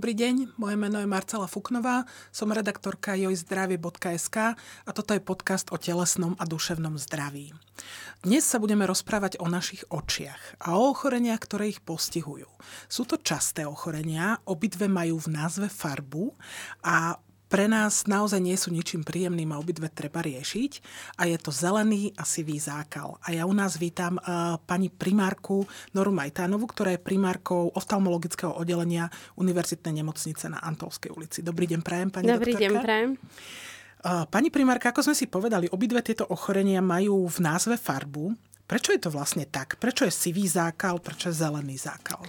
Dobrý deň, moje meno je Marcela Fuknová, som redaktorka jojzdravie.sk a toto je podcast o telesnom a duševnom zdraví. Dnes sa budeme rozprávať o našich očiach a o ochoreniach, ktoré ich postihujú. Sú to časté ochorenia, obidve majú v názve farbu a pre nás naozaj nie sú ničím príjemným a obidve treba riešiť. A je to zelený a sivý zákal. A ja u nás vítam uh, pani primárku Noru Majtánovu, ktorá je primárkou oftalmologického oddelenia Univerzitnej nemocnice na Antolskej ulici. Dobrý deň, prajem, pani Dobrý doktorka. deň, prajem. Pani primárka, ako sme si povedali, obidve tieto ochorenia majú v názve farbu. Prečo je to vlastne tak? Prečo je sivý zákal? Prečo je zelený zákal?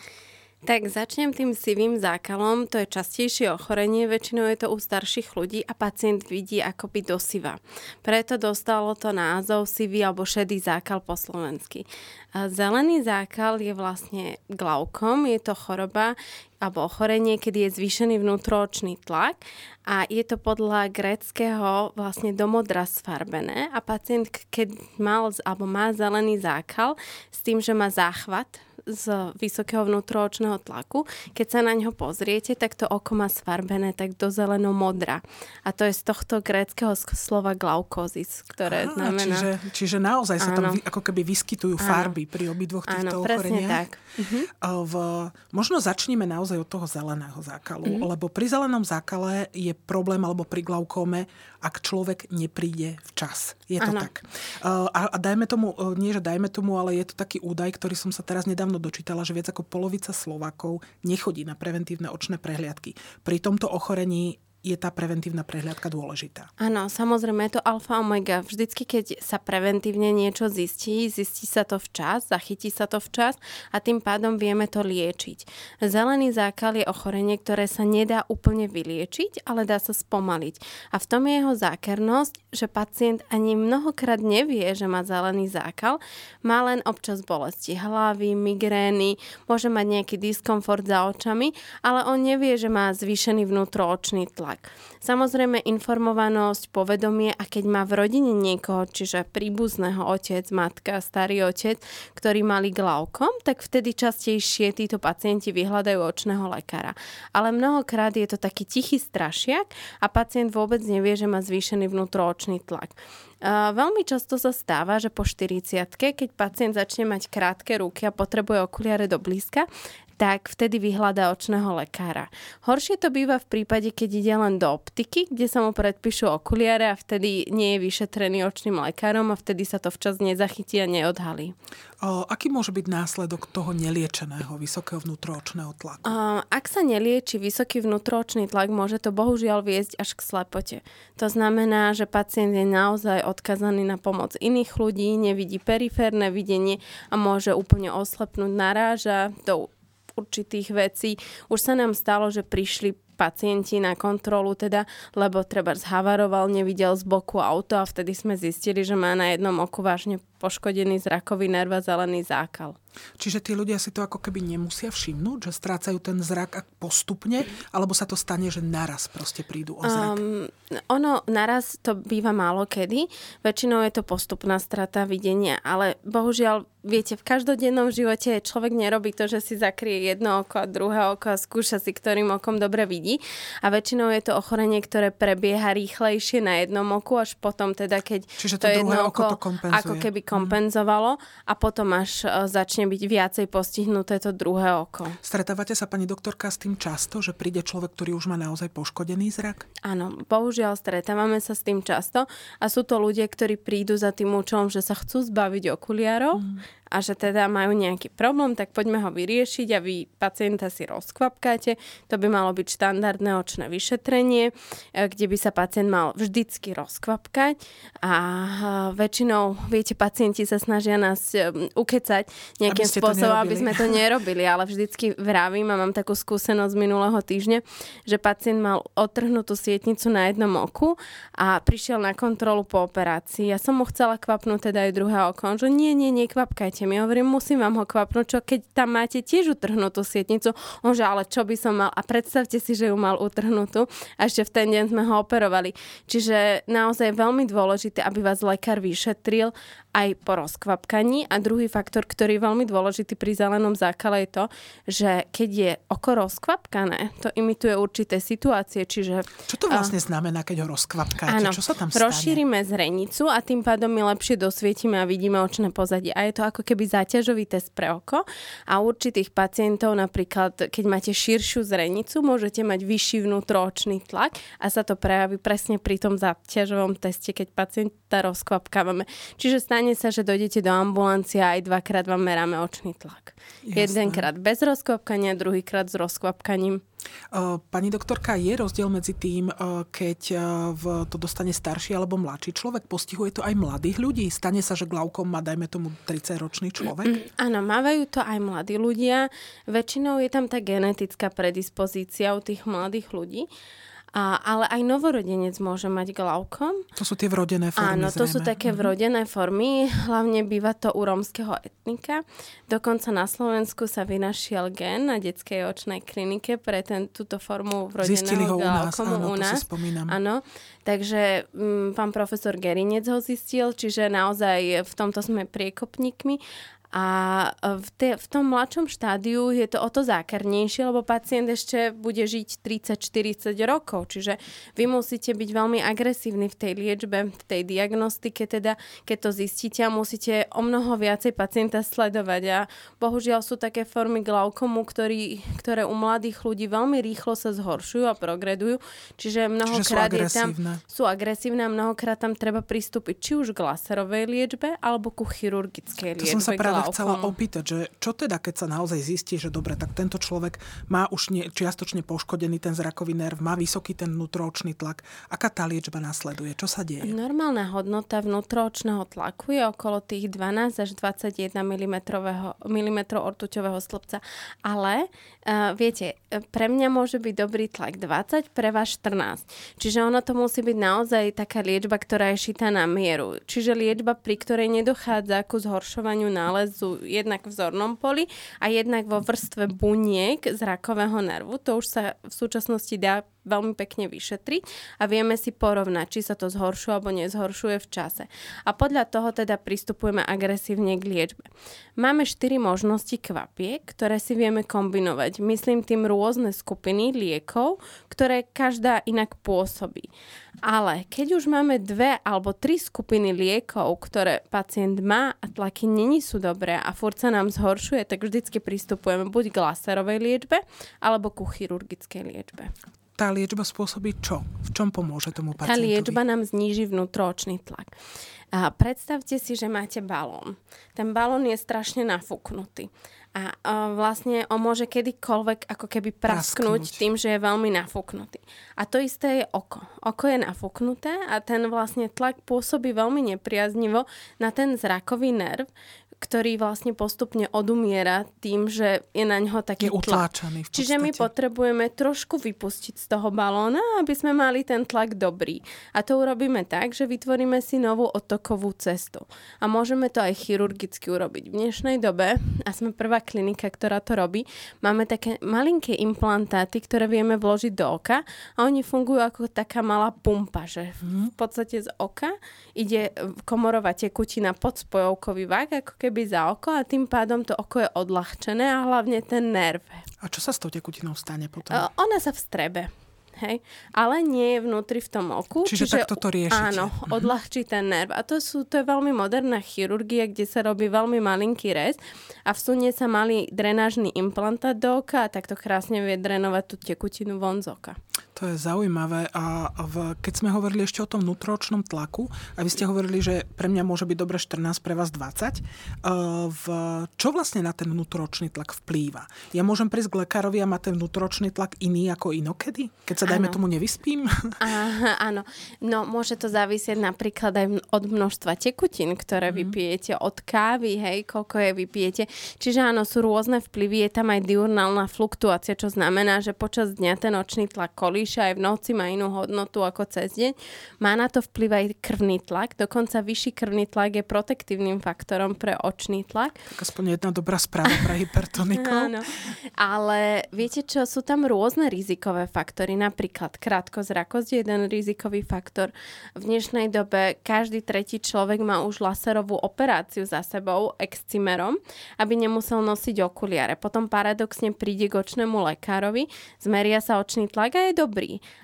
Tak začnem tým sivým zákalom. To je častejšie ochorenie, väčšinou je to u starších ľudí a pacient vidí akoby do siva. Preto dostalo to názov sivý alebo šedý zákal po slovensky. Zelený zákal je vlastne glaukom, je to choroba alebo ochorenie, kedy je zvýšený vnútroočný tlak a je to podľa greckého vlastne domodra sfarbené a pacient, keď mal alebo má zelený zákal s tým, že má záchvat z vysokého vnútroočného tlaku. Keď sa na ňo pozriete, tak to oko má sfarbené tak do zeleno-modra. A to je z tohto gréckého slova glaukozis, ktoré Á, znamená... Čiže, čiže naozaj sa tam vy, ako keby vyskytujú Áno. farby pri obidvoch týchto Áno, ochoreniach. tak. Uh-huh. V, možno začneme naozaj od toho zeleného zákalu, uh-huh. lebo pri zelenom zákale je problém alebo pri glaukóme, ak človek nepríde včas. Je to ano. tak. A, a dajme tomu, nie že dajme tomu, ale je to taký údaj, ktorý som sa teraz nedávno nedávno dočítala, že viac ako polovica Slovákov nechodí na preventívne očné prehliadky. Pri tomto ochorení je tá preventívna prehliadka dôležitá. Áno, samozrejme, je to alfa omega. Vždycky, keď sa preventívne niečo zistí, zistí sa to včas, zachytí sa to včas a tým pádom vieme to liečiť. Zelený zákal je ochorenie, ktoré sa nedá úplne vyliečiť, ale dá sa spomaliť. A v tom je jeho zákernosť, že pacient ani mnohokrát nevie, že má zelený zákal, má len občas bolesti hlavy, migrény, môže mať nejaký diskomfort za očami, ale on nevie, že má zvýšený vnútroočný tlak tlak. Samozrejme informovanosť, povedomie a keď má v rodine niekoho, čiže príbuzného otec, matka, starý otec, ktorí mali glaukom, tak vtedy častejšie títo pacienti vyhľadajú očného lekára. Ale mnohokrát je to taký tichý strašiak a pacient vôbec nevie, že má zvýšený vnútroočný tlak. Veľmi často sa stáva, že po 40 keď pacient začne mať krátke ruky a potrebuje okuliare do blízka, tak vtedy vyhľadá očného lekára. Horšie to býva v prípade, keď ide len do optiky, kde sa mu predpíšu okuliare a vtedy nie je vyšetrený očným lekárom a vtedy sa to včas nezachytí a neodhalí. O, aký môže byť následok toho neliečeného vysokého vnútroočného tlaku? O, ak sa nelieči vysoký vnútroočný tlak, môže to bohužiaľ viesť až k slepote. To znamená, že pacient je naozaj odkazaný na pomoc iných ľudí, nevidí periférne videnie a môže úplne oslepnúť, naráža do určitých vecí. Už sa nám stalo, že prišli pacienti na kontrolu, teda, lebo treba zhavaroval, nevidel z boku auto a vtedy sme zistili, že má na jednom oku vážne poškodený zrakový nerv a zelený zákal. Čiže tí ľudia si to ako keby nemusia všimnúť, že strácajú ten zrak postupne, alebo sa to stane, že naraz proste prídu o zrak? Um, ono naraz to býva málo kedy. Väčšinou je to postupná strata videnia, ale bohužiaľ viete, v každodennom živote človek nerobí to, že si zakrie jedno oko a druhé oko a skúša si, ktorým okom dobre vidí. A väčšinou je to ochorenie, ktoré prebieha rýchlejšie na jednom oku, až potom teda, keď Čiže to, to jedno oko, oko to kompenzuje. ako keby mhm. kompenzovalo a potom až e, začne byť viacej postihnuté to druhé oko. Stretávate sa, pani doktorka, s tým často, že príde človek, ktorý už má naozaj poškodený zrak? Áno, bohužiaľ stretávame sa s tým často a sú to ľudia, ktorí prídu za tým účelom, že sa chcú zbaviť okuliarov. Mm a že teda majú nejaký problém, tak poďme ho vyriešiť a vy pacienta si rozkvapkáte. To by malo byť štandardné očné vyšetrenie, e, kde by sa pacient mal vždycky rozkvapkať. A e, väčšinou, viete, pacienti sa snažia nás e, ukecať nejakým aby spôsobom, aby sme to nerobili, ale vždycky vravím a mám takú skúsenosť z minulého týždňa, že pacient mal otrhnutú sietnicu na jednom oku a prišiel na kontrolu po operácii. Ja som mu chcela kvapnúť teda aj druhé oko, že nie, nie, nekvapkajte paciente. My hovorím, musím vám ho kvapnúť, čo keď tam máte tiež utrhnutú sietnicu. On že, ale čo by som mal? A predstavte si, že ju mal utrhnutú a ešte v ten deň sme ho operovali. Čiže naozaj je veľmi dôležité, aby vás lekár vyšetril aj po rozkvapkaní. A druhý faktor, ktorý je veľmi dôležitý pri zelenom zákale je to, že keď je oko rozkvapkané, to imituje určité situácie. Čiže, Čo to vlastne uh, znamená, keď ho rozkvapkáte? Áno, Čo sa tam stane? rozšírime zrenicu a tým pádom my lepšie dosvietime a vidíme očné pozadie. A je to ako keby záťažový test pre oko. A určitých pacientov, napríklad, keď máte širšiu zrenicu, môžete mať vyšší vnútroočný tlak a sa to prejaví presne pri tom záťažovom teste, keď pacienta rozkvapkávame. Čiže stane sa, že dojdete do ambulancie a aj dvakrát vám meráme očný tlak. Jasné. Jedenkrát bez rozkvapkania, druhýkrát s rozkvapkaním. Pani doktorka, je rozdiel medzi tým, keď v to dostane starší alebo mladší človek? Postihuje to aj mladých ľudí? Stane sa, že glaukom má, dajme tomu, 30-ročný človek? Mm, áno, mávajú to aj mladí ľudia. Väčšinou je tam tá genetická predispozícia u tých mladých ľudí. A, ale aj novorodenec môže mať glaukom. To sú tie vrodené formy. Áno, to zrejme. sú také mhm. vrodené formy. Hlavne býva to u rómskeho etnika. Dokonca na Slovensku sa vynašiel gen na detskej očnej klinike pre ten, túto formu vrodeného Zistili ho glaukomu u nás, áno, u nás. Áno, takže m, mm, pán profesor Gerinec ho zistil, čiže naozaj v tomto sme priekopníkmi a e, v, te, v tom mladšom štádiu je to o to zákernejšie, lebo pacient ešte bude žiť 30-40 rokov. Čiže vy musíte byť veľmi agresívni v tej liečbe, v tej diagnostike, teda keď to zistíte a musíte o mnoho viacej pacienta sledovať. A bohužiaľ sú také formy glaukomu, ktorý, ktoré u mladých ľudí veľmi rýchlo sa zhoršujú a progredujú. Čiže mnohokrát Čiže sú agresívne. je tam, sú agresívne a mnohokrát tam treba pristúpiť či už k laserovej liečbe alebo ku chirurgickej liečbe. To som sa práve chcela opýtať, že čo teda, keď sa naozaj zistí, že dobre, tak tento človek má už nie, čiastočne poškodený ten zrakový nerv, má vysoký ten vnútroočný tlak. Aká tá liečba následuje? Čo sa deje? Normálna hodnota vnútroočného tlaku je okolo tých 12 až 21 mm, mm ortuťového slupca. Ale uh, viete, pre mňa môže byť dobrý tlak 20, pre vás 14. Čiže ono to musí byť naozaj taká liečba, ktorá je šitá na mieru. Čiže liečba, pri ktorej nedochádza ku zhoršovaniu nález sú jednak v zornom poli a jednak vo vrstve buniek zrakového nervu. To už sa v súčasnosti dá veľmi pekne vyšetriť a vieme si porovnať, či sa to zhoršuje alebo nezhoršuje v čase. A podľa toho teda pristupujeme agresívne k liečbe. Máme štyri možnosti kvapiek, ktoré si vieme kombinovať. Myslím tým rôzne skupiny liekov, ktoré každá inak pôsobí. Ale keď už máme dve alebo tri skupiny liekov, ktoré pacient má a tlaky není sú dobré a furt sa nám zhoršuje, tak vždycky pristupujeme buď k laserovej liečbe alebo ku chirurgickej liečbe tá liečba spôsobí čo? V čom pomôže tomu pacientovi? Tá liečba nám zníži vnútroočný tlak. A predstavte si, že máte balón. Ten balón je strašne nafúknutý. A, a vlastne on môže kedykoľvek ako keby prasknúť, prasknúť tým, že je veľmi nafúknutý. A to isté je oko. Oko je nafúknuté a ten vlastne tlak pôsobí veľmi nepriaznivo na ten zrakový nerv, ktorý vlastne postupne odumiera tým, že je na ňo taký je utláčaný. Čiže my potrebujeme trošku vypustiť z toho balóna, aby sme mali ten tlak dobrý. A to urobíme tak, že vytvoríme si novú otokovú cestu. A môžeme to aj chirurgicky urobiť. V dnešnej dobe, a sme prvá klinika, ktorá to robí, máme také malinké implantáty, ktoré vieme vložiť do oka a oni fungujú ako taká malá pumpa, že v mhm. podstate z oka ide komorová tekutina pod spojovkový vák, ako keby keby za oko a tým pádom to oko je odľahčené a hlavne ten nerv. A čo sa s tou tekutinou stane potom? Ona sa vstrebe. Hej? Ale nie je vnútri v tom oku. Čiže, čiže takto to riešite. Áno, mhm. odľahčí ten nerv. A to, sú, to je veľmi moderná chirurgia, kde sa robí veľmi malinký rez a vsunie sa malý drenážny implantát do oka a takto krásne vie drenovať tú tekutinu von z oka. To je zaujímavé. A v, keď sme hovorili ešte o tom vnútroočnom tlaku, a vy ste hovorili, že pre mňa môže byť dobre 14, pre vás 20, v, čo vlastne na ten vnútroočný tlak vplýva? Ja môžem prísť k lekárovi a mať ten vnútroočný tlak iný ako inokedy? Keď sa dajme ano. tomu nevyspím? Aha, áno. No môže to závisieť napríklad aj od množstva tekutín, ktoré mm. vypijete, od kávy, hej, koľko je vypijete. Čiže áno, sú rôzne vplyvy, je tam aj diurnálna fluktuácia, čo znamená, že počas dňa ten očný tlak kolíš vyššia aj v noci, má inú hodnotu ako cez deň. Má na to vplyv aj krvný tlak, dokonca vyšší krvný tlak je protektívnym faktorom pre očný tlak. Tak aspoň jedna dobrá správa pre hypertonikov. Áno. Ale viete čo, sú tam rôzne rizikové faktory, napríklad krátkozrakosť je jeden rizikový faktor. V dnešnej dobe každý tretí človek má už laserovú operáciu za sebou excimerom, aby nemusel nosiť okuliare. Potom paradoxne príde k očnému lekárovi, zmeria sa očný tlak a je dobrý.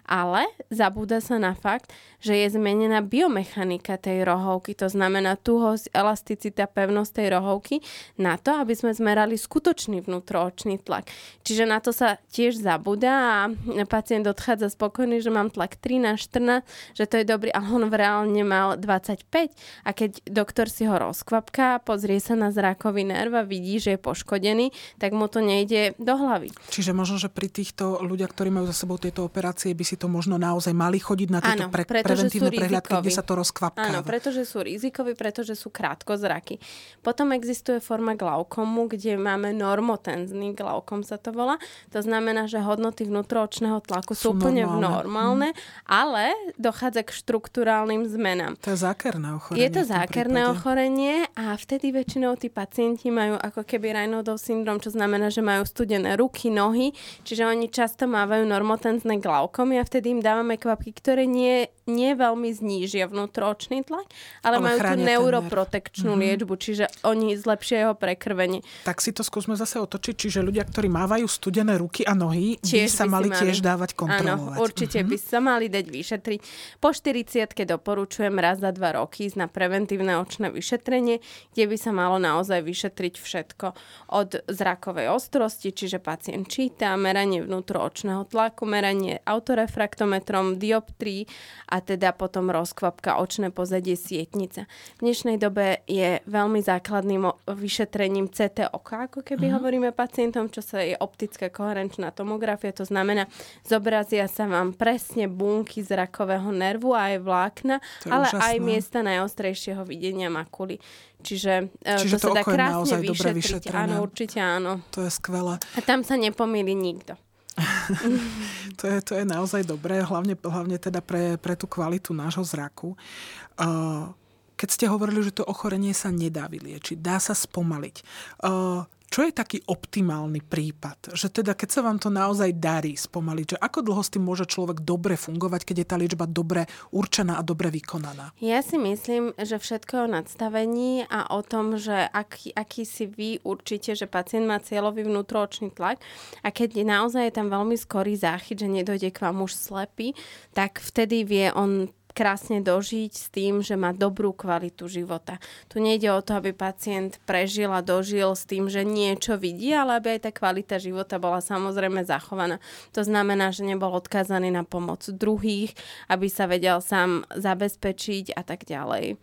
Ale zabúda sa na fakt, že je zmenená biomechanika tej rohovky, to znamená tuhosť, elasticita, pevnosť tej rohovky na to, aby sme zmerali skutočný vnútroočný tlak. Čiže na to sa tiež zabúda a pacient odchádza spokojný, že mám tlak 13, 14, že to je dobrý, ale on reálne mal 25 a keď doktor si ho rozkvapká, pozrie sa na zrakový nerv a vidí, že je poškodený, tak mu to nejde do hlavy. Čiže možno, že pri týchto ľuďach, ktorí majú za sebou tieto operácie, by si to možno naozaj mali chodiť na tieto Áno, pre- preventívne prehľadky, kde sa to rozkvapká. Áno, pretože sú rizikoví, pretože sú krátkozraky. Potom existuje forma glaukomu, kde máme normotenzný glaukom sa to volá. To znamená, že hodnoty vnútroočného tlaku sú, sú úplne normálne, normálne ale dochádza k štruktúrálnym zmenám. To je zákerné ochorenie. Je to zákerné ochorenie a vtedy väčšinou tí pacienti majú ako keby Raynaudov syndrom, čo znamená, že majú studené ruky, nohy, čiže oni často mávajú normotenzné glaukomy a vtedy im dávame kvapky, ktoré nie, nie veľmi znížia vnútroočný tlak, ale, ale majú tú neuroprotekčnú mm-hmm. liečbu, čiže oni zlepšia jeho prekrvenie. Tak si to skúsme zase otočiť, čiže ľudia, ktorí mávajú studené ruky a nohy, tiež by sa by mali, mali tiež dávať kontrolovať. Áno, určite mm-hmm. by sa mali dať vyšetriť. Po 40 doporučujem raz za dva roky ísť na preventívne očné vyšetrenie, kde by sa malo naozaj vyšetriť všetko od zrakovej ostrosti, čiže pacient číta, meranie vnútroočného tlaku, meranie autorefraktometrom, dioptrí a teda potom rozkvapka očné pozadie sietnica. V dnešnej dobe je veľmi základným vyšetrením CT oka, ako keby mm-hmm. hovoríme pacientom, čo sa je optická koherenčná tomografia, to znamená, zobrazia sa vám presne bunky zrakového nervu a aj vlákna, ale úžasné. aj miesta najostrejšieho videnia makuly. Čiže, e, Čiže to, to sa dá krásne vyšetriť. Áno, určite áno. To je skvelé. A tam sa nepomýli nikto. to, je, to je naozaj dobré, hlavne, hlavne teda pre, pre tú kvalitu nášho zraku. Uh, keď ste hovorili, že to ochorenie sa nedá vyliečiť, dá sa spomaliť. Uh, čo je taký optimálny prípad? Že teda, keď sa vám to naozaj darí spomaliť, že ako dlho s tým môže človek dobre fungovať, keď je tá liečba dobre určená a dobre vykonaná? Ja si myslím, že všetko je o nadstavení a o tom, že aký, aký si vy určite, že pacient má cieľový vnútroočný tlak a keď je naozaj je tam veľmi skorý záchyt, že nedojde k vám už slepý, tak vtedy vie on krásne dožiť s tým, že má dobrú kvalitu života. Tu nejde o to, aby pacient prežil a dožil s tým, že niečo vidí, ale aby aj tá kvalita života bola samozrejme zachovaná. To znamená, že nebol odkázaný na pomoc druhých, aby sa vedel sám zabezpečiť a tak ďalej.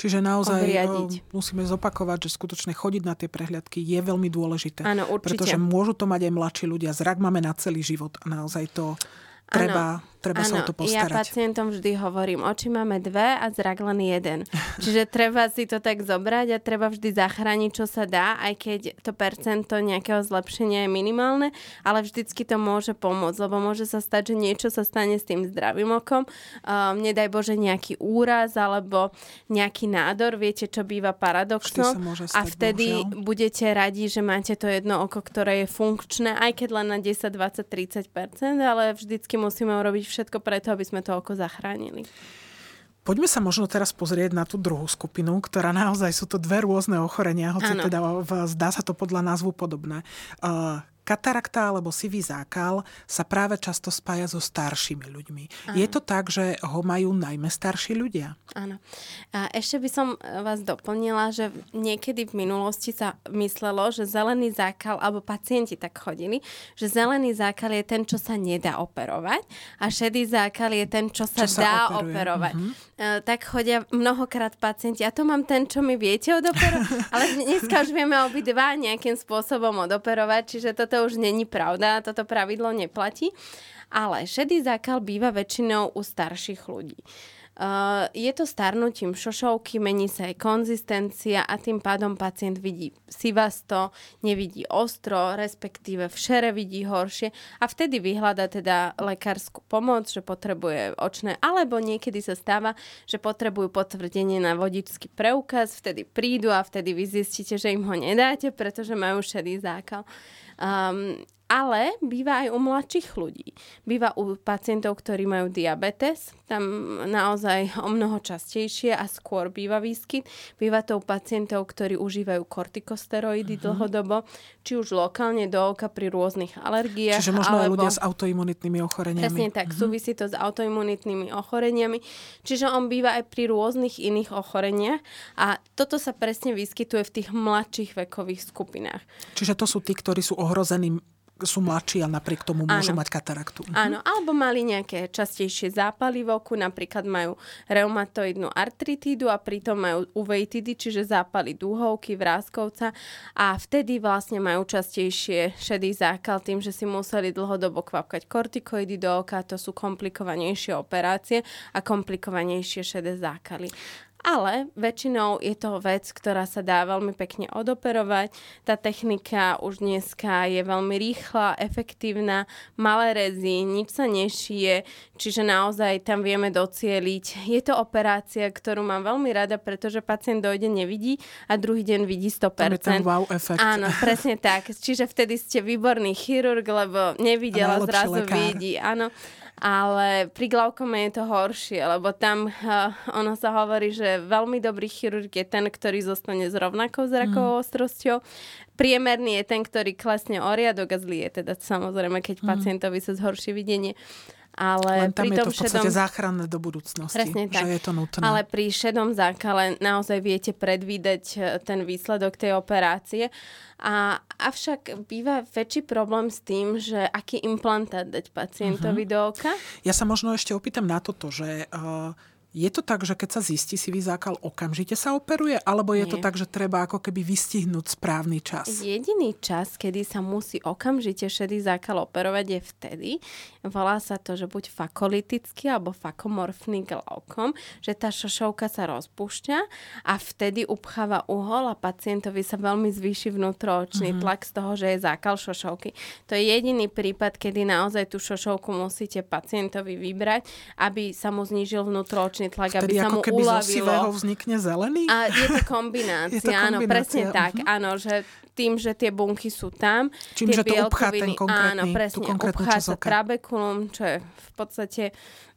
Čiže naozaj obriadiť. Eh, musíme zopakovať, že skutočne chodiť na tie prehliadky je veľmi dôležité. Áno, určite. Pretože môžu to mať aj mladší ľudia. Zrak máme na celý život a naozaj to treba, ano, treba ano, sa o to postarať. ja pacientom vždy hovorím, oči máme dve a zrak len jeden. Čiže treba si to tak zobrať a treba vždy zachrániť, čo sa dá, aj keď to percento nejakého zlepšenia je minimálne, ale vždycky to môže pomôcť, lebo môže sa stať, že niečo sa stane s tým zdravým okom. Um, nedaj Bože nejaký úraz alebo nejaký nádor, viete, čo býva paradoxno. Stať, a vtedy bohužiaľ. budete radi, že máte to jedno oko, ktoré je funkčné, aj keď len na 10, 20, 30%, ale vždycky musíme urobiť všetko preto, aby sme to oko zachránili. Poďme sa možno teraz pozrieť na tú druhú skupinu, ktorá naozaj sú to dve rôzne ochorenia, hoci ano. teda zdá sa to podľa názvu podobné. Uh, Katarakta alebo sivý zákal sa práve často spája so staršími ľuďmi. Áno. Je to tak, že ho majú najmä starší ľudia? Áno. A ešte by som vás doplnila, že niekedy v minulosti sa myslelo, že zelený zákal, alebo pacienti tak chodili, že zelený zákal je ten, čo sa nedá operovať a šedý zákal je ten, čo sa, čo sa dá operuje. operovať. Uh-huh. tak chodia mnohokrát pacienti. A to mám ten, čo mi viete odoperovať. Ale dneska už vieme obidva nejakým spôsobom odoperovať, čiže toto už není pravda, toto pravidlo neplatí. Ale šedý zákal býva väčšinou u starších ľudí. Uh, je to starnutím šošovky, mení sa aj konzistencia a tým pádom pacient vidí sivasto, nevidí ostro, respektíve v šere vidí horšie a vtedy vyhľada teda lekárskú pomoc, že potrebuje očné, alebo niekedy sa stáva, že potrebujú potvrdenie na vodičský preukaz, vtedy prídu a vtedy vy zistíte, že im ho nedáte, pretože majú šedý zákal. Um, ale býva aj u mladších ľudí. Býva u pacientov, ktorí majú diabetes, tam naozaj o mnoho častejšie a skôr býva výskyt. Býva to u pacientov, ktorí užívajú kortikosteroidy uh-huh. dlhodobo, či už lokálne do oka pri rôznych alergiách. Čiže možno alebo... aj ľudia s autoimunitnými ochoreniami. Presne tak, uh-huh. súvisí to s autoimunitnými ochoreniami. Čiže on býva aj pri rôznych iných ochoreniach a toto sa presne vyskytuje v tých mladších vekových skupinách. Čiže to sú tí, ktorí sú ohrození sú mladší a napriek tomu môžu Áno. mať kataraktu. Mhm. Áno, alebo mali nejaké častejšie zápaly v oku, napríklad majú reumatoidnú artritídu a pritom majú uveitidy, čiže zápaly dúhovky, vrázkovca a vtedy vlastne majú častejšie šedý zákal tým, že si museli dlhodobo kvapkať kortikoidy do oka, to sú komplikovanejšie operácie a komplikovanejšie šedé zákaly ale väčšinou je to vec, ktorá sa dá veľmi pekne odoperovať. Tá technika už dneska je veľmi rýchla, efektívna, malé rezy, nič sa nešije, čiže naozaj tam vieme docieliť. Je to operácia, ktorú mám veľmi rada, pretože pacient dojde, nevidí a druhý deň vidí 100%. Tam je ten wow efekt. Áno, presne tak. Čiže vtedy ste výborný chirurg, lebo nevidela, zrazu lekár. vidí. Áno ale pri glaukome je to horšie, lebo tam uh, ono sa hovorí, že veľmi dobrý chirurg je ten, ktorý zostane s rovnakou zrakovou mm. ostrosťou. Priemerný je ten, ktorý klesne o riadok a zlý je teda samozrejme, keď mm. pacientovi sa zhorší videnie. Ale Len tam pri je tom to v podstate šedom... záchranné do budúcnosti. Presne tak. Že je to nutné. Ale pri šedom zákale naozaj viete predvídať e, ten výsledok tej operácie. A, avšak býva väčší problém s tým, že aký implantát dať pacientovi uh-huh. do oka. Ja sa možno ešte opýtam na toto, že uh, je to tak, že keď sa zistí sivý zákal, okamžite sa operuje? Alebo je Nie. to tak, že treba ako keby vystihnúť správny čas? Jediný čas, kedy sa musí okamžite šedý zákal operovať je vtedy. Volá sa to, že buď fakolitický alebo fakomorfný glaukom, že tá šošovka sa rozpúšťa a vtedy upcháva uhol a pacientovi sa veľmi zvýši vnútroočný mm-hmm. tlak z toho, že je zákal šošovky. To je jediný prípad, kedy naozaj tú šošovku musíte pacientovi vybrať, aby sa mu znížil vnútroočný mliečný tlak, Vtedy aby sa mu keby uľavilo. Vznikne zelený? A je to kombinácia, je to kombinácia. áno, presne uh-huh. tak, áno, že tým, že tie bunky sú tam. Čím, tie že to upchá ten konkrétny, áno, presne, upchá sa trabekulum, čo je v podstate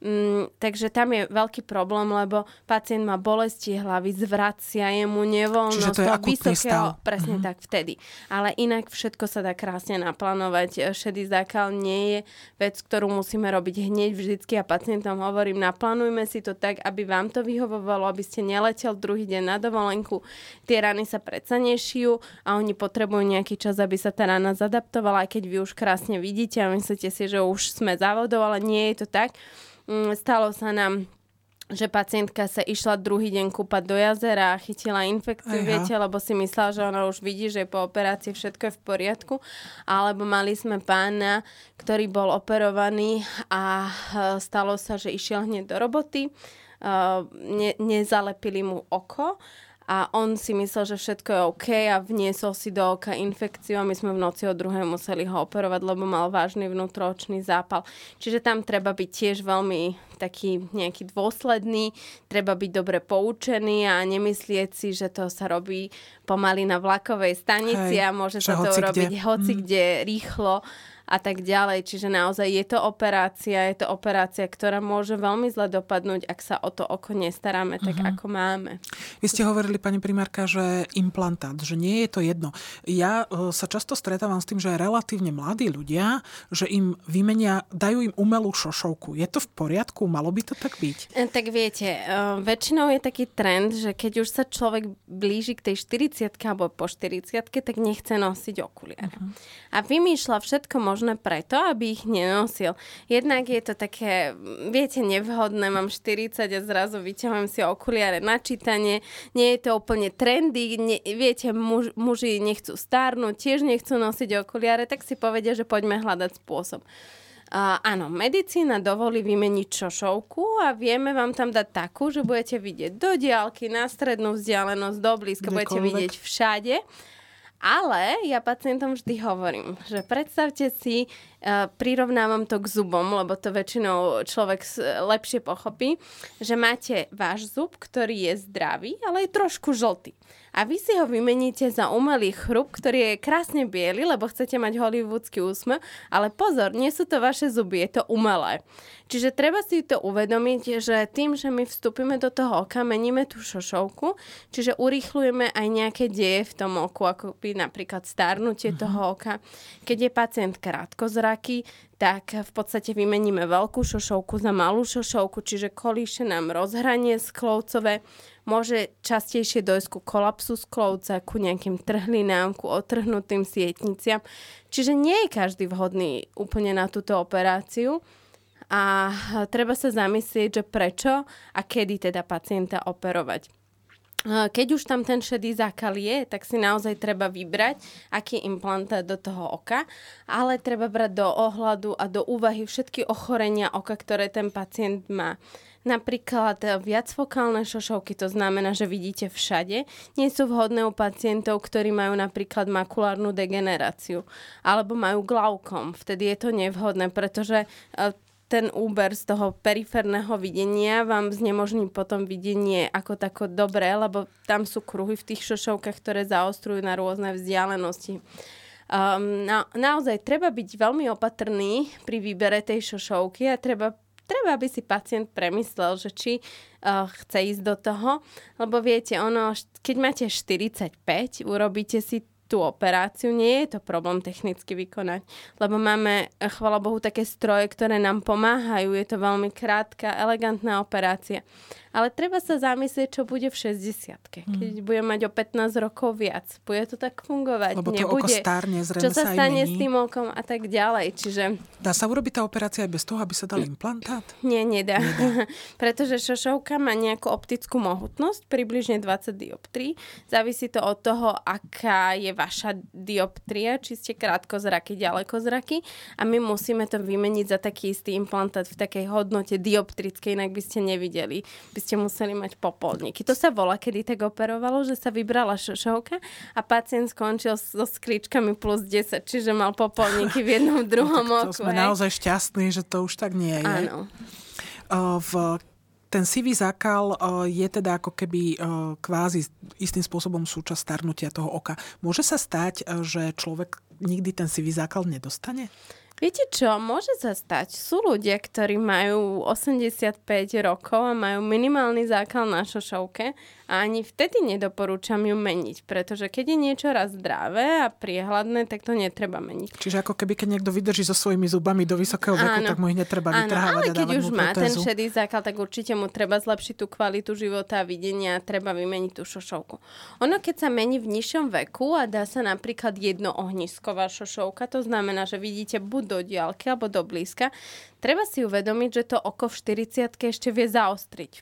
Mm, takže tam je veľký problém, lebo pacient má bolesti hlavy, zvracia jemu nevoľnosť. Čiže to je akutný vysokého, stav. Presne mm-hmm. tak, vtedy. Ale inak všetko sa dá krásne naplánovať. Šedý zákal nie je vec, ktorú musíme robiť hneď vždycky a pacientom hovorím, naplánujme si to tak, aby vám to vyhovovalo, aby ste neletel druhý deň na dovolenku. Tie rany sa predsa nešijú a oni potrebujú nejaký čas, aby sa tá rana zadaptovala, aj keď vy už krásne vidíte a myslíte si, že už sme závodov, ale nie je to tak. Mm, stalo sa nám že pacientka sa išla druhý deň kúpať do jazera a chytila infekciu, Eha. viete, lebo si myslela, že ona už vidí, že po operácii všetko je v poriadku. Alebo mali sme pána, ktorý bol operovaný a e, stalo sa, že išiel hneď do roboty. Uh, ne, nezalepili mu oko a on si myslel, že všetko je OK a vniesol si do oka infekciu a my sme v noci o druhej museli ho operovať, lebo mal vážny vnútroočný zápal. Čiže tam treba byť tiež veľmi taký nejaký dôsledný, treba byť dobre poučený a nemyslieť si, že to sa robí pomaly na vlakovej stanici Hej, a môže sa to urobiť hoci mm. kde rýchlo a tak ďalej. Čiže naozaj je to operácia, je to operácia, ktorá môže veľmi zle dopadnúť, ak sa o to oko nestaráme tak, uh-huh. ako máme. Vy ste hovorili, pani primárka, že implantát, že nie je to jedno. Ja uh, sa často stretávam s tým, že relatívne mladí ľudia, že im vymenia, dajú im umelú šošovku. Je to v poriadku? Malo by to tak byť? E, tak viete, uh, väčšinou je taký trend, že keď už sa človek blíži k tej 40 alebo po 40 tak nechce nosiť okuliare. Uh-huh. A vymýšľa všetko možné preto, aby ich nenosil. Jednak je to také, viete, nevhodné, mám 40 a zrazu vyťahujem si okuliare na čítanie, nie je to úplne trendy, ne, viete, muž, muži nechcú stárnuť, tiež nechcú nosiť okuliare, tak si povedia, že poďme hľadať spôsob. Uh, áno, medicína dovolí vymeniť šošovku a vieme vám tam dať takú, že budete vidieť do diálky, na strednú vzdialenosť, do blízka, budete vidieť všade. Ale ja pacientom vždy hovorím, že predstavte si, prirovnávam to k zubom, lebo to väčšinou človek lepšie pochopí, že máte váš zub, ktorý je zdravý, ale je trošku žltý a vy si ho vymeníte za umelý chrup, ktorý je krásne biely, lebo chcete mať hollywoodsky úsmev, ale pozor, nie sú to vaše zuby, je to umelé. Čiže treba si to uvedomiť, že tým, že my vstúpime do toho oka, meníme tú šošovku, čiže urýchlujeme aj nejaké deje v tom oku, ako by napríklad starnutie uh-huh. toho oka. Keď je pacient krátkozraký, tak v podstate vymeníme veľkú šošovku za malú šošovku, čiže kolíše nám rozhranie sklovcové, môže častejšie dojsť ku kolapsu sklovca, ku nejakým trhlinám, ku otrhnutým sietniciam. Čiže nie je každý vhodný úplne na túto operáciu a treba sa zamyslieť, že prečo a kedy teda pacienta operovať. Keď už tam ten šedý zákal je, tak si naozaj treba vybrať, aký implantát do toho oka, ale treba brať do ohľadu a do úvahy všetky ochorenia oka, ktoré ten pacient má. Napríklad viacfokálne šošovky, to znamená, že vidíte všade, nie sú vhodné u pacientov, ktorí majú napríklad makulárnu degeneráciu alebo majú glaukom. Vtedy je to nevhodné, pretože ten úber z toho periférneho videnia vám znemožní potom videnie ako tako dobré, lebo tam sú kruhy v tých šošovkách, ktoré zaostrujú na rôzne vzdialenosti. Um, na, naozaj treba byť veľmi opatrný pri výbere tej šošovky a treba, treba, aby si pacient premyslel, že či uh, chce ísť do toho, lebo viete, ono, keď máte 45, urobíte si tú operáciu, nie je to problém technicky vykonať, lebo máme, chvala Bohu, také stroje, ktoré nám pomáhajú, je to veľmi krátka, elegantná operácia. Ale treba sa zamyslieť, čo bude v 60 keď mm. budem mať o 15 rokov viac. Bude to tak fungovať? Lebo to Nebude. oko stárne, Čo sa, sa stane s tým okom a tak ďalej. Čiže... Dá sa urobiť tá operácia aj bez toho, aby sa dal implantát? Nie, nedá. nedá. Pretože šošovka má nejakú optickú mohutnosť, približne 20 dioptrií. Závisí to od toho, aká je vaša dioptria, či ste krátkozraky, ďalekozraky. A my musíme to vymeniť za taký istý implantát v takej hodnote dioptrickej, inak by ste nevideli. By ste museli mať popolníky. To sa volá, kedy tak operovalo, že sa vybrala šošovka a pacient skončil so skličkami plus 10, čiže mal popolníky v jednom no druhom no, oku. To sme hej. naozaj šťastní, že to už tak nie je. Áno. v ten sivý zákal je teda ako keby kvázi istým spôsobom súčasť starnutia toho oka. Môže sa stať, že človek nikdy ten sivý zákal nedostane? Viete čo, môže sa stať. Sú ľudia, ktorí majú 85 rokov a majú minimálny zákal na šošovke a ani vtedy nedoporúčam ju meniť, pretože keď je niečo raz zdravé a priehľadné, tak to netreba meniť. Čiže ako keby keď niekto vydrží so svojimi zubami do vysokého veku, áno, tak mu ich netreba áno, vytrhávať ale keď už má ten šedý zákal, tak určite mu treba zlepšiť tú kvalitu života a videnia a treba vymeniť tú šošovku. Ono keď sa mení v nižšom veku a dá sa napríklad jedno ohnisková šošovka, to znamená, že vidíte buď do diálky alebo do blízka, treba si uvedomiť, že to oko v 40 ešte vie zaostriť.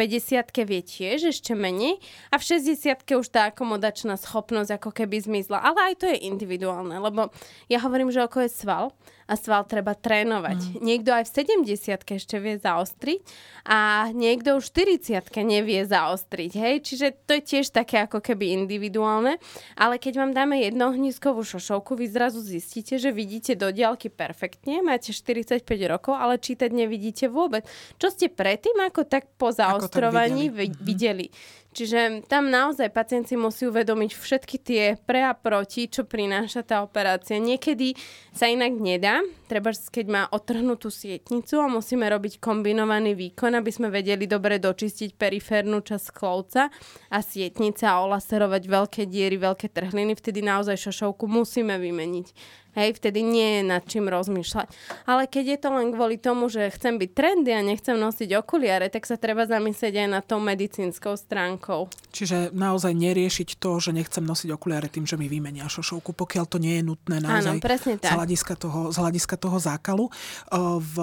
50 vie tiež ešte menej a v 60 už tá akomodačná schopnosť ako keby zmizla. Ale aj to je individuálne, lebo ja hovorím, že oko je sval a sval treba trénovať. Mm. Niekto aj v 70 ešte vie zaostriť a niekto už v 40 nevie zaostriť. Hej? Čiže to je tiež také ako keby individuálne. Ale keď vám dáme jednohnízkovú šošovku, vy zrazu zistíte, že vidíte do diálky perfektne, máte 45 rokov, ale čítať nevidíte vôbec. Čo ste predtým ako tak po zaostrovaní videli. Mhm. videli. Čiže tam naozaj pacient si musí uvedomiť všetky tie pre a proti, čo prináša tá operácia. Niekedy sa inak nedá, treba keď má otrhnutú sietnicu a musíme robiť kombinovaný výkon, aby sme vedeli dobre dočistiť periférnu časť klovca a sietnice a olaserovať veľké diery, veľké trhliny, vtedy naozaj šošovku musíme vymeniť. Hej, vtedy nie je nad čím rozmýšľať. Ale keď je to len kvôli tomu, že chcem byť trendy a nechcem nosiť okuliare, tak sa treba zamyslieť aj na tou medicínskou stránkou. Čiže naozaj neriešiť to, že nechcem nosiť okuliare tým, že mi vymenia šošovku, pokiaľ to nie je nutné naozaj Áno, presne tak. Z, hľadiska toho, z hľadiska toho zákalu. V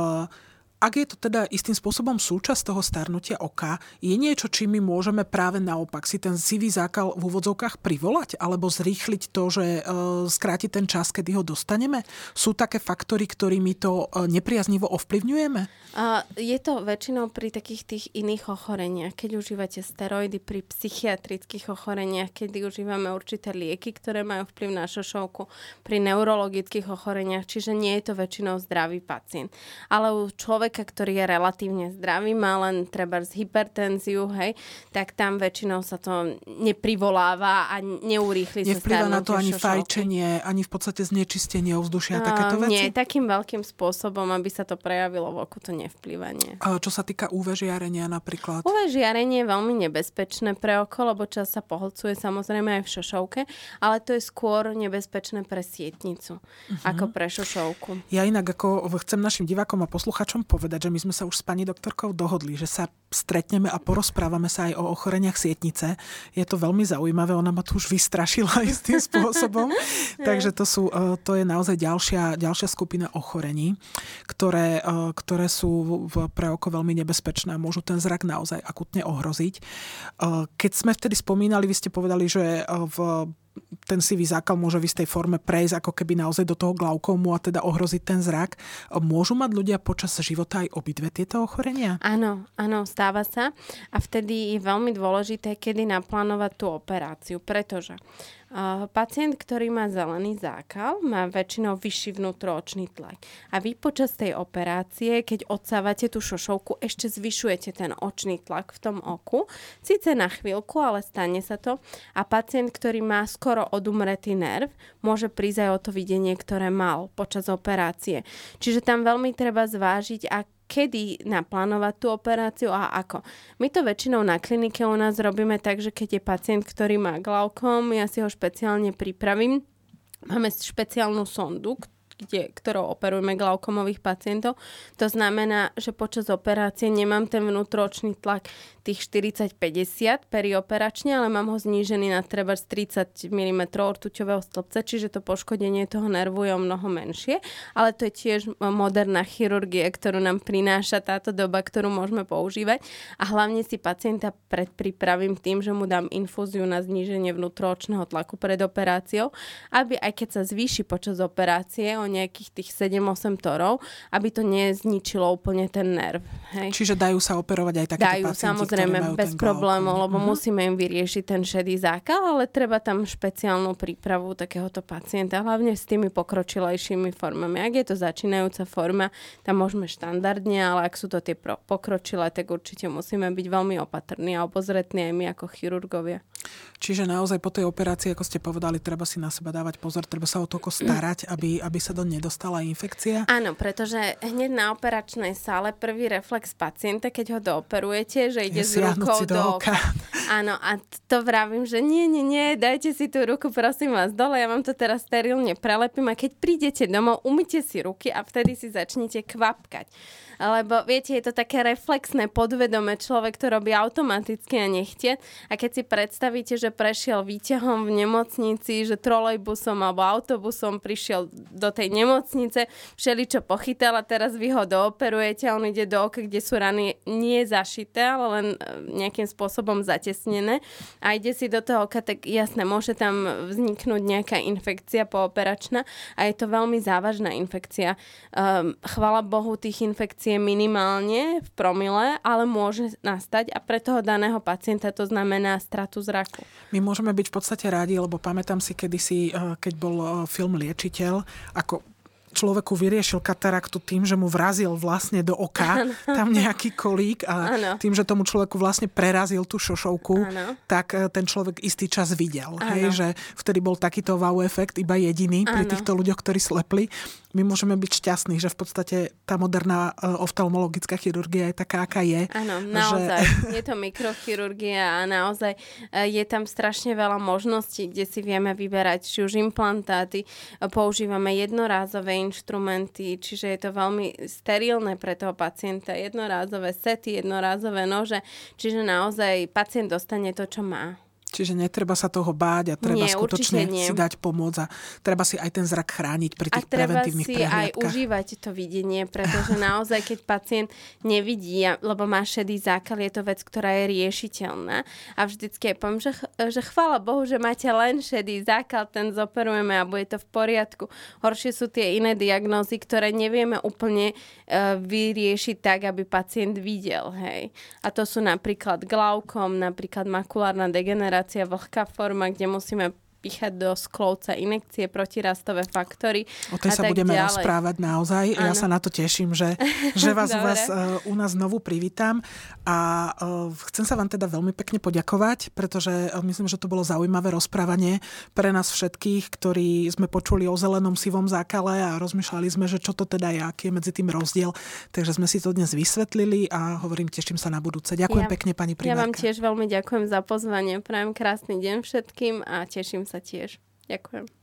ak je to teda istým spôsobom súčasť toho starnutia oka, je niečo, či my môžeme práve naopak si ten sivý zákal v úvodzovkách privolať alebo zrýchliť to, že e, skráti ten čas, kedy ho dostaneme? Sú také faktory, ktorými to e, nepriaznivo ovplyvňujeme? Uh, je to väčšinou pri takých tých iných ochoreniach, keď užívate steroidy, pri psychiatrických ochoreniach, keď užívame určité lieky, ktoré majú vplyv na šošovku, pri neurologických ochoreniach, čiže nie je to väčšinou zdravý pacient. Ale u človeka človeka, ktorý je relatívne zdravý, má len treba z hypertenziu, hej, tak tam väčšinou sa to neprivoláva a neurýchli sa Nevplyva na to ani šošovky. fajčenie, ani v podstate znečistenie ovzdušia, a takéto veci? Nie, takým veľkým spôsobom, aby sa to prejavilo v oku, to nevplyva, nie. A čo sa týka UV žiarenia napríklad? UV žiarenie je veľmi nebezpečné pre oko, lebo čas sa pohlcuje samozrejme aj v šošovke, ale to je skôr nebezpečné pre sietnicu, uh-huh. ako pre šošovku. Ja inak ako chcem našim divákom a posluchačom povedať, že my sme sa už s pani doktorkou dohodli, že sa stretneme a porozprávame sa aj o ochoreniach sietnice. Je to veľmi zaujímavé, ona ma tu už vystrašila istým spôsobom. Takže to, sú, e, to je naozaj ďalšia, ďalšia skupina ochorení, ktoré, e, ktoré sú pre oko veľmi nebezpečné a môžu ten zrak naozaj akutne ohroziť. E, keď sme vtedy spomínali, vy ste povedali, že v ten sivý zákal môže v istej forme prejsť ako keby naozaj do toho glaukómu a teda ohroziť ten zrak. Môžu mať ľudia počas života aj obidve tieto ochorenia? Áno, áno, stáva sa. A vtedy je veľmi dôležité, kedy naplánovať tú operáciu, pretože Pacient, ktorý má zelený zákal, má väčšinou vyšší vnútroočný tlak. A vy počas tej operácie, keď odsávate tú šošovku, ešte zvyšujete ten očný tlak v tom oku. Sice na chvíľku, ale stane sa to. A pacient, ktorý má skoro odumretý nerv, môže prísť aj o to videnie, ktoré mal počas operácie. Čiže tam veľmi treba zvážiť, ak kedy naplánovať tú operáciu a ako. My to väčšinou na klinike u nás robíme tak, že keď je pacient, ktorý má glaukom, ja si ho špeciálne pripravím. Máme špeciálnu sondu, kde, ktorou operujeme glaukomových pacientov. To znamená, že počas operácie nemám ten vnútročný tlak tých 40-50 perioperačne, ale mám ho znížený na treba 30 mm ortuťového stĺpca, čiže to poškodenie toho nervu je o mnoho menšie, ale to je tiež moderná chirurgia, ktorú nám prináša táto doba, ktorú môžeme používať a hlavne si pacienta predpripravím tým, že mu dám infúziu na zníženie vnútroočného tlaku pred operáciou, aby aj keď sa zvýši počas operácie o nejakých tých 7-8 torov, aby to nezničilo úplne ten nerv. Hej. Čiže dajú sa operovať aj takéto dajú, pacienti, samozrejme, bez problémov, lebo uh-huh. musíme im vyriešiť ten šedý zákal, ale treba tam špeciálnu prípravu takéhoto pacienta, hlavne s tými pokročilejšími formami. Ak je to začínajúca forma, tam môžeme štandardne, ale ak sú to tie pokročilé, tak určite musíme byť veľmi opatrní a obozretní aj my ako chirurgovia. Čiže naozaj po tej operácii, ako ste povedali, treba si na seba dávať pozor, treba sa o to starať, aby, aby sa do nedostala infekcia? Áno, pretože hneď na operačnej sále prvý reflex pacienta, keď ho dooperujete, že ide z rukou do, do oka. Áno, a to vravím, že nie, nie, nie, dajte si tú ruku, prosím vás, dole, ja vám to teraz sterilne prelepím a keď prídete domov, umyte si ruky a vtedy si začnete kvapkať. Lebo viete, je to také reflexné, podvedome, človek to robí automaticky a nechtie. A keď si predstavíte, že prešiel výťahom v nemocnici, že trolejbusom alebo autobusom prišiel do tej nemocnice, všeličo pochytal a teraz vy ho dooperujete a on ide do oka, kde sú rany nie zašité, ale len e, nejakým spôsobom zatesnené a ide si do toho oka, tak jasné, môže tam vzniknúť nejaká infekcia pooperačná a je to veľmi závažná infekcia. Um, chvala Bohu, tých infekcií infekcie minimálne v promile, ale môže nastať a pre toho daného pacienta to znamená stratu zraku. My môžeme byť v podstate rádi, lebo pamätám si kedysi, eh, keď bol eh, film Liečiteľ, ako človeku vyriešil kataraktu tým, že mu vrazil vlastne do oka ano. tam nejaký kolík a ano. tým, že tomu človeku vlastne prerazil tú šošovku, ano. tak e, ten človek istý čas videl. Hej, že vtedy bol takýto wow efekt, iba jediný ano. pri týchto ľuďoch, ktorí slepli. My môžeme byť šťastní, že v podstate tá moderná e, oftalmologická chirurgia je taká, aká je. Áno, naozaj. Že... Je to mikrochirurgia a naozaj e, je tam strašne veľa možností, kde si vieme vyberať či už implantáty, používame jednorázové inštrumenty, čiže je to veľmi sterilné pre toho pacienta. Jednorázové sety, jednorázové nože, čiže naozaj pacient dostane to, čo má. Čiže netreba sa toho báť a treba nie, skutočne si dať pomôcť a treba si aj ten zrak chrániť pri tých preventívnych prehliadkách. A treba si aj užívať to videnie, pretože naozaj, keď pacient nevidí, lebo má šedý zákal, je to vec, ktorá je riešiteľná. A vždycky poviem, že, že chvála Bohu, že máte len šedý zákal, ten zoperujeme a bude to v poriadku. Horšie sú tie iné diagnózy, ktoré nevieme úplne uh, vyriešiť tak, aby pacient videl. Hej. A to sú napríklad glaukom, napríklad makulárna degenerácia, operácia vlhká forma, kde musíme píchať do sklovca inekcie, protirastové faktory. O tej sa budeme ďalej. rozprávať naozaj. Ano. Ja sa na to teším, že, že vás u, vás, uh, u nás znovu privítam a uh, chcem sa vám teda veľmi pekne poďakovať, pretože uh, myslím, že to bolo zaujímavé rozprávanie pre nás všetkých, ktorí sme počuli o zelenom sivom zákale a rozmýšľali sme, že čo to teda je, aký je medzi tým rozdiel. Takže sme si to dnes vysvetlili a hovorím, teším sa na budúce. Ďakujem ja, pekne, pani primárka. Ja vám tiež veľmi ďakujem za pozvanie. Prajem krásny deň všetkým a teším sa tiež. Ďakujem.